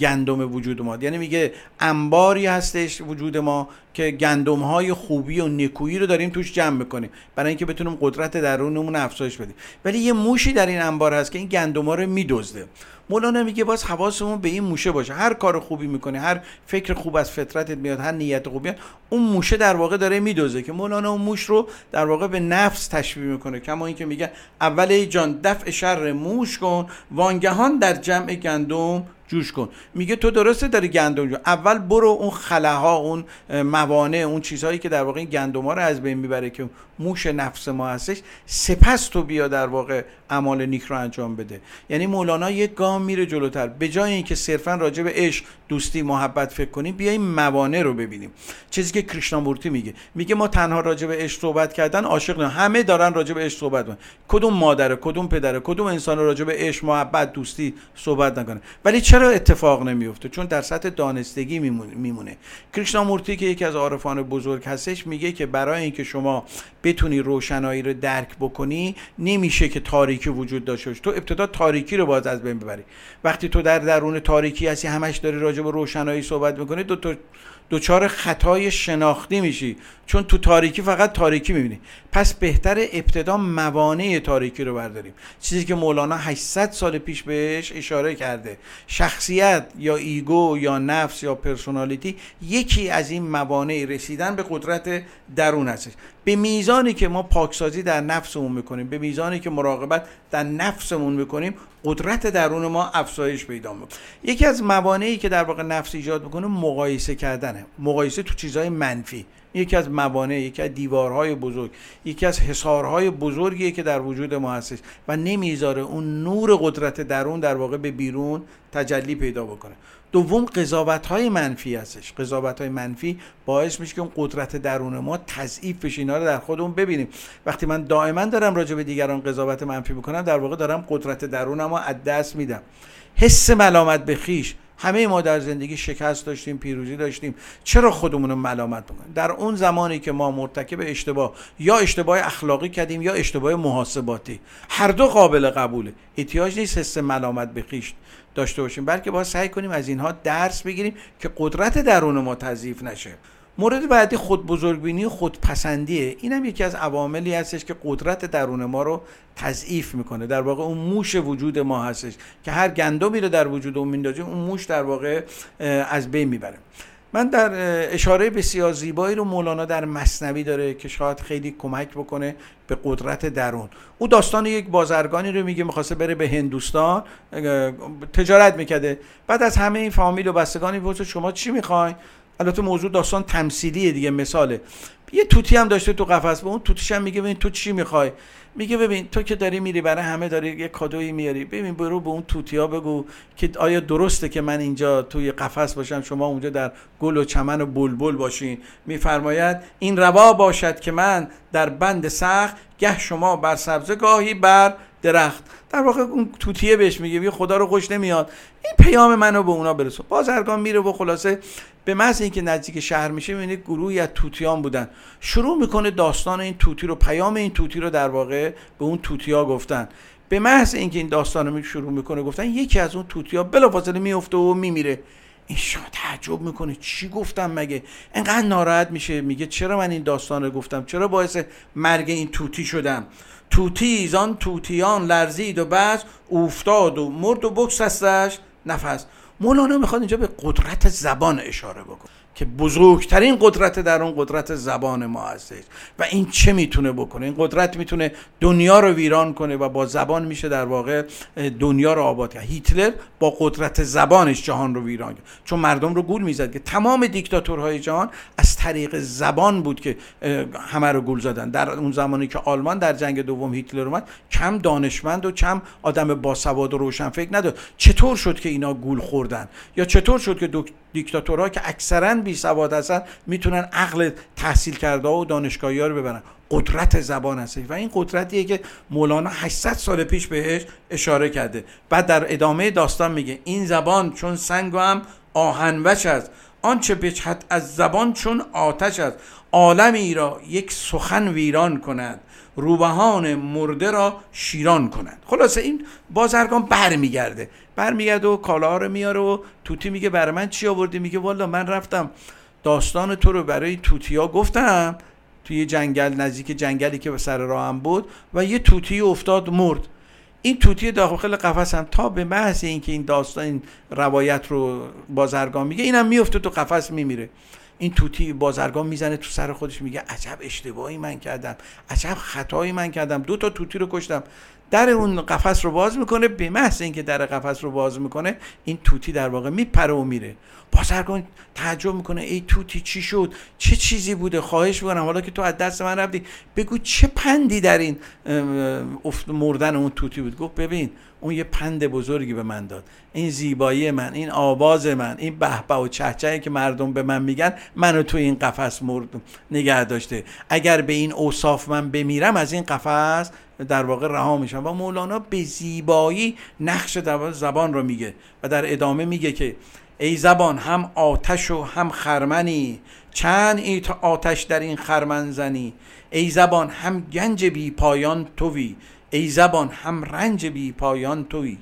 S2: گندم وجود ما یعنی میگه انباری هستش وجود ما. که گندم های خوبی و نکویی رو داریم توش جمع می‌کنیم. برای اینکه بتونیم قدرت درونمون افزایش بدیم. ولی یه موشی در این انبار هست که این گندم ها رو میدزده. مولانا میگه باز حواسمون به این موشه باشه. هر کار خوبی می‌کنه هر فکر خوب از فطرتت میاد هر نیت خوبی اون موشه در واقع داره میدوزه که مولانا اون موش رو در واقع به نفس تشبیه می‌کنه. کما اینکه میگه اول ای جان دفع شر موش کن وانگهان در جمع گندم جوش کن. میگه تو درسته داری گندم جو اول برو اون خلاها اون موانع اون چیزهایی که در واقع این گندم ها رو از بین می‌بره که موش نفس ما هستش سپس تو بیا در واقع اعمال نیک رو انجام بده. یعنی مولانا یک گام میره جلوتر. به جای اینکه صرفا راجع به عشق دوستی محبت فکر کنیم بیایم موانع رو ببینیم. چیزی که کریشنامورتی میگه. میگه ما تنها راجع به عشق صحبت کردن عاشق نه همه دارن راجع به عشق صحبت کدوم مادر کدوم پدر کدوم انسان راجع به عشق محبت دوستی صحبت نکنه. ولی چرا اتفاق نمیفته؟ چون در سطح دانستگی میمونه. کریشنامورتی که یکی از عارفان بزرگ هستش میگه که برای اینکه شما بتونی روشنایی رو درک بکنی نمیشه که تاریکی وجود داشته باشه. تو ابتدا تاریکی رو باز از بین ببری. وقتی تو در درون تاریکی هستی همش داری راجع به روشنایی صحبت می‌کنی دو تا دوچار خطای شناختی میشی. چون تو تاریکی فقط تاریکی می‌بینی. پس بهتر ابتدا موانع تاریکی رو برداریم. چیزی که مولانا 800 سال پیش بهش اشاره کرده. شخصیت یا ego یا نفس یا personality یکی از این موانع رسیدن به قدرت درون هستش. به میزانی که ما پاکسازی در نفسمون می‌کنیم به میزانی که مراقبت در نفسمون می‌کنیم قدرت درون ما افزایش پیدا می‌کنه. یکی از موانعی که در واقع نفس ایجاد می‌کنه مقایسه کردنه. مقایسه تو چیزهای منفی. یکی از موانع یکی از دیوارهای بزرگ یکی از حصارهای بزرگیه که در وجود ما هستش و نمی‌ذاره اون نور قدرت درون در واقع به بیرون تجلی پیدا بکنه. دوم قضاوت های منفی هستش. قضاوت های منفی باعث میشه که اون قدرت درون ما تضعیف بشه. اینا رو در خودمون ببینیم. وقتی من دائما دارم راجع به دیگران قضاوت منفی می‌کنم در واقع دارم قدرت درونم رو از دست میدم. حس ملامت به خیش همه ما در زندگی شکست داشتیم پیروزی داشتیم. چرا خودمون رو ملامت بکنیم؟ در اون زمانی که ما مرتکب اشتباه یا اشتباه اخلاقی کردیم یا اشتباه محاسباتی. هر دو قابل قبوله. احتیاج نیست حس ملامت به داشته باشیم بلکه باید سعی کنیم از اینها درس بگیریم که قدرت درون ما تضعیف نشه. مورد بعدی خود بزرگبینی و خودپسندیه. این هم یکی از عواملی هستش که قدرت درون ما رو تضعیف می‌کنه. در واقع اون موش وجود ما هستش که هر گندمی رو در وجود اون میندازیم اون موش در واقع از بین می‌بره. من در اشاره بسیار زیبایی رو مولانا در مصنوی داره که شاید خیلی کمک بکنه به قدرت درون. او داستان یک بازرگانی رو میگه می‌خواسته بره به هندوستان تجارت می‌کرده. بعد از همه این فامیل و بستگانی می‌پرسه شما چی می‌خواین البته موضوع داستان تمثیلیه دیگه مثاله. یه توتی هم داشته تو قفس به اون توتیش هم میگه ببین تو چی می‌خوای؟ میگه ببین تو که داری میری برای همه داری یه کادویی میاری. ببین برو به اون توتیا بگو که آیا درسته که من اینجا توی قفس باشم شما اونجا در گل و چمن و بلبل باشین. میفرماید این روا باشد که من در بند سخت گه شما بر سبزه گاهی بر درخت. در واقع اون توتیه بهش میگه خدا رو خوش نمیاد. این پیام منو به اونا برسون. بازرگان میره و خلاصه به محض اینکه نزدیک شهر میشه می‌بینید گروهی از توتیان بودن. شروع می‌کنه داستان این توتی رو پیام این توتی رو در واقع به اون توتیا گفتن. به محض اینکه این داستان رو شروع می‌کنه گفتن یکی از اون توتیا بلافاصله میفته و میمیره. این شما تعجب می‌کنه چی گفتم مگه؟ انقدر ناراحت میشه. میگه چرا من این داستان رو گفتم؟ چرا باعث مرگ این توتی شدم؟ توتی زان توتیان لرزید و بعد افتاد و مرد و بکس هستش نفس. مولانا می‌خواد اینجا به قدرت زبان اشاره بکنه. که بزرگترین قدرت در اون قدرت زبان ما هستش. و این چه می‌تونه بکنه؟ این قدرت می‌تونه دنیا رو ویران کنه و با زبان میشه در واقع دنیا رو آباد کرد. هیتلر با قدرت زبانش جهان رو ویران کرد. چون مردم رو گول می‌زد که تمام دیکتاتورهای جهان از طریق زبان بود که همه رو گول زدن. در اون زمانی که آلمان در جنگ دوم هیتلر اومد کم دانشمند و کم آدم باسواد و روشن فکر نداد چطور شد که اینا گول خوردن؟ یا چطور شد که دیکتاتورها که اکثرا بی سواد هستن می‌تونن عقل تحصیل کرده و دانشگاهی ها رو ببرن. قدرت زبان هست و این قدرتیه که مولانا 800 سال پیش بهش اشاره کرده. بعد در ادامه داستان میگه این زبان چون سنگ و هم آهنوش است آنچه بچهد از زبان چون آتش است. عالمی را یک سخن ویران کند روبهان مرده را شیران کند. خلاصه این بازرگان برمیگرده. برمیگرده و کالا رو میاره و توتی میگه برای من چی آوردی؟ میگه والا من رفتم داستان تو رو برای توتیا گفتم توی جنگل نزدیک جنگلی که به سر راهم بود و یه توتی افتاد مرد. این توتی داخل قفس هم تا به محض اینکه این داستان این روایت رو بازرگان میگه اینم میفته تو قفس میمیره. این توتی بازرگان می‌زنه تو سر خودش میگه عجب اشتباهی من کردم عجب خطایی من کردم دو تا توتی رو کشتم. در اون قفس رو باز می‌کنه به محض اینکه در قفس رو باز می‌کنه این توتی در واقع میپره و میره. بازرگان تعجب می‌کنه ای توتی چی شد؟ چه چیزی بوده؟ خواهش می‌کنم حالا که تو از دست من رفتی بگو چه پندی در این مردن اون توتی بود؟ گفت ببین اون یه پند بزرگی به من داد. این زیبایی من این آواز من این بهبه و چهچهی که مردم به من میگن منو تو این قفس مرد نگه داشته. اگر به این اوصاف من بمیرم از این قفس در واقع رها میشم. و مولانا به زیبایی نقش زبان رو میگه و در ادامه میگه که ای زبان هم آتش و هم خرمنی. چند ای آتش در این خرمن زنی؟ ای زبان هم گنج بی پایان توی. ای زبان هم رنج بی پایان توی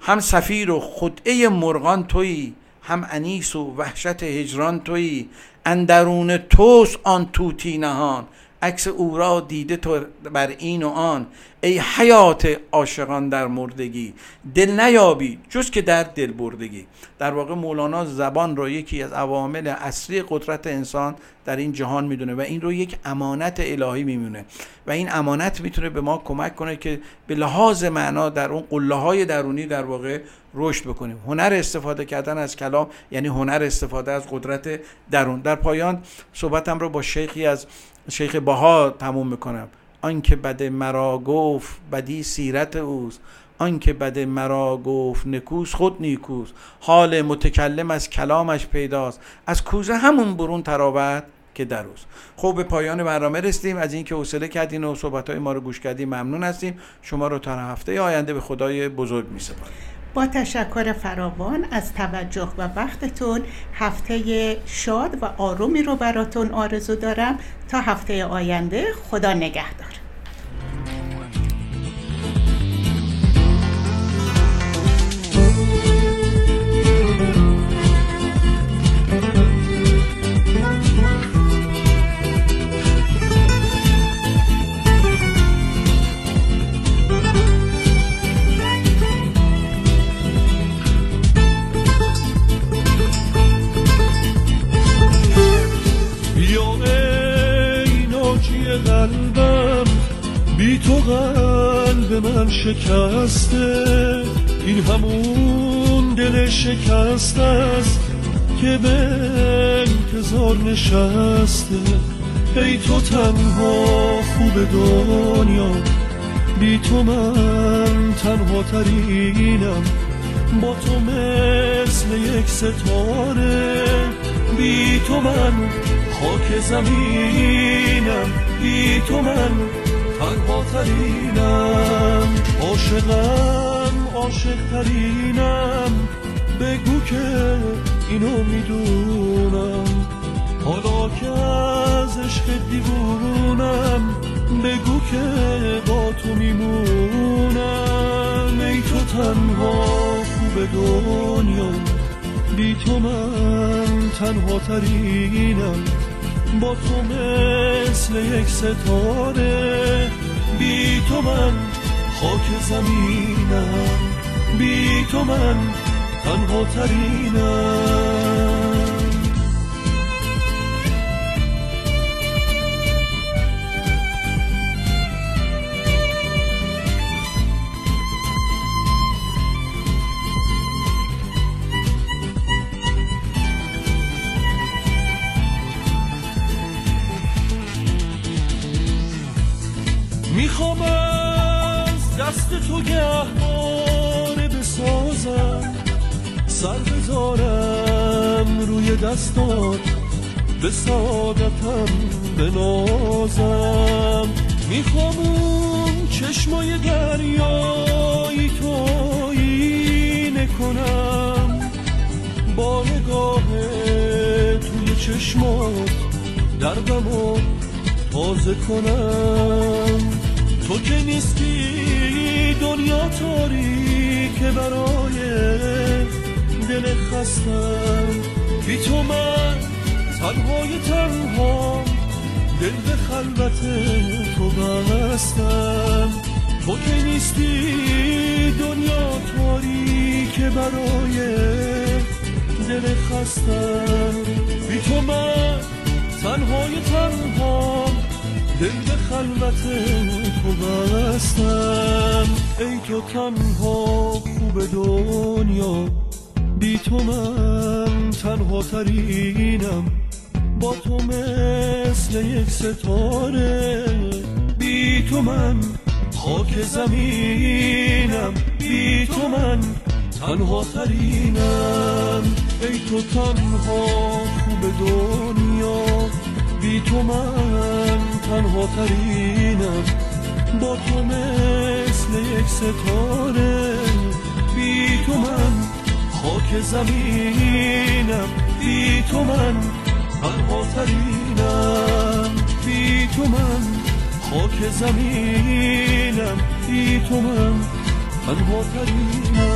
S2: هم سفیر و خدعه مرغان توی هم انیس و وحشت هجران توی. اندرون توس آن توتی نهان عکس او را دیده تو بر این و آن. ای حیات عاشقان در مردگی دل نیابی جز که در دل بردگی. در واقع مولانا زبان را یکی از عوامل اصلی قدرت انسان در این جهان می‌دونه و این رو یک امانت الهی میمونه و این امانت می‌تونه به ما کمک کنه که به لحاظ معنا در اون قله های درونی در واقع رشد بکنیم. هنر استفاده کردن از کلام یعنی هنر استفاده از قدرت درون. در پایان صحبتم رو با شیخی از شیخ باها تموم می‌کنم. آنکه بد مرا گفت بدی سیرت اوست. آنکه بد مرا گفت نکوس خود نیکوس حال متکلم از کلامش پیداست. از کوزه همون برون تراوت که دروز خب به پایان برنامه رسیدیم. از اینکه حوصله کردین و صحبت های ما رو گوش کردیم ممنون هستیم. شما رو تا هفته آینده به خدای بزرگ می
S1: با تشکر فراوان از توجه و وقتتون هفته شاد و آرومی رو براتون آرزو دارم. تا هفته آینده خدا نگهدار.
S3: تو قلب من شکسته. این همون دل شکست است که به انتظار نشسته. ای تو تنها خوب دنیا بی تو من تنها ترینم با تو مثل یک ستاره بی تو من خاک زمینم بی تو من تنها ترینم. عاشقم عاشق ترینم بگو که اینو می‌دونم. حالا که از عشق دیوونم بگو که با تو میمونم. ای تو تنها خوب دنیا بی تو من تنها ترینم. با تو مثل یک ستاره. بی تو من خاک زمینم. بی تو من تنها ترینم. تو گهواره بسازم. سر بذارم روی دستات. به سعادتم بنازم. می‌خوام اون چشمای دریایی تویی نکنم. با نگاه توی چشمات دردمو تازه کنم. تو که نیستی دنیا که برای دل خستم. بی تو من تنهای تنها دل به خلوت تو بستم. تو که نیستی دنیا که برای دل خستم. بی تو من تنهای تنها دل خلوت تو بستم ای تو تنها خوب دنیا بی تو من تنها ترینم. با تو مثل یک ستاره بی تو من خاک زمینم. بی تو من تنها ترینم. ای تو تنها خوب دنیا بی تو من تنها ترینم با تو مثل یک ستاره. بی تو من خاک زمینم بی تو من تنها ترینم. بی تو من خاک زمینم بی تو من تنها ترینم.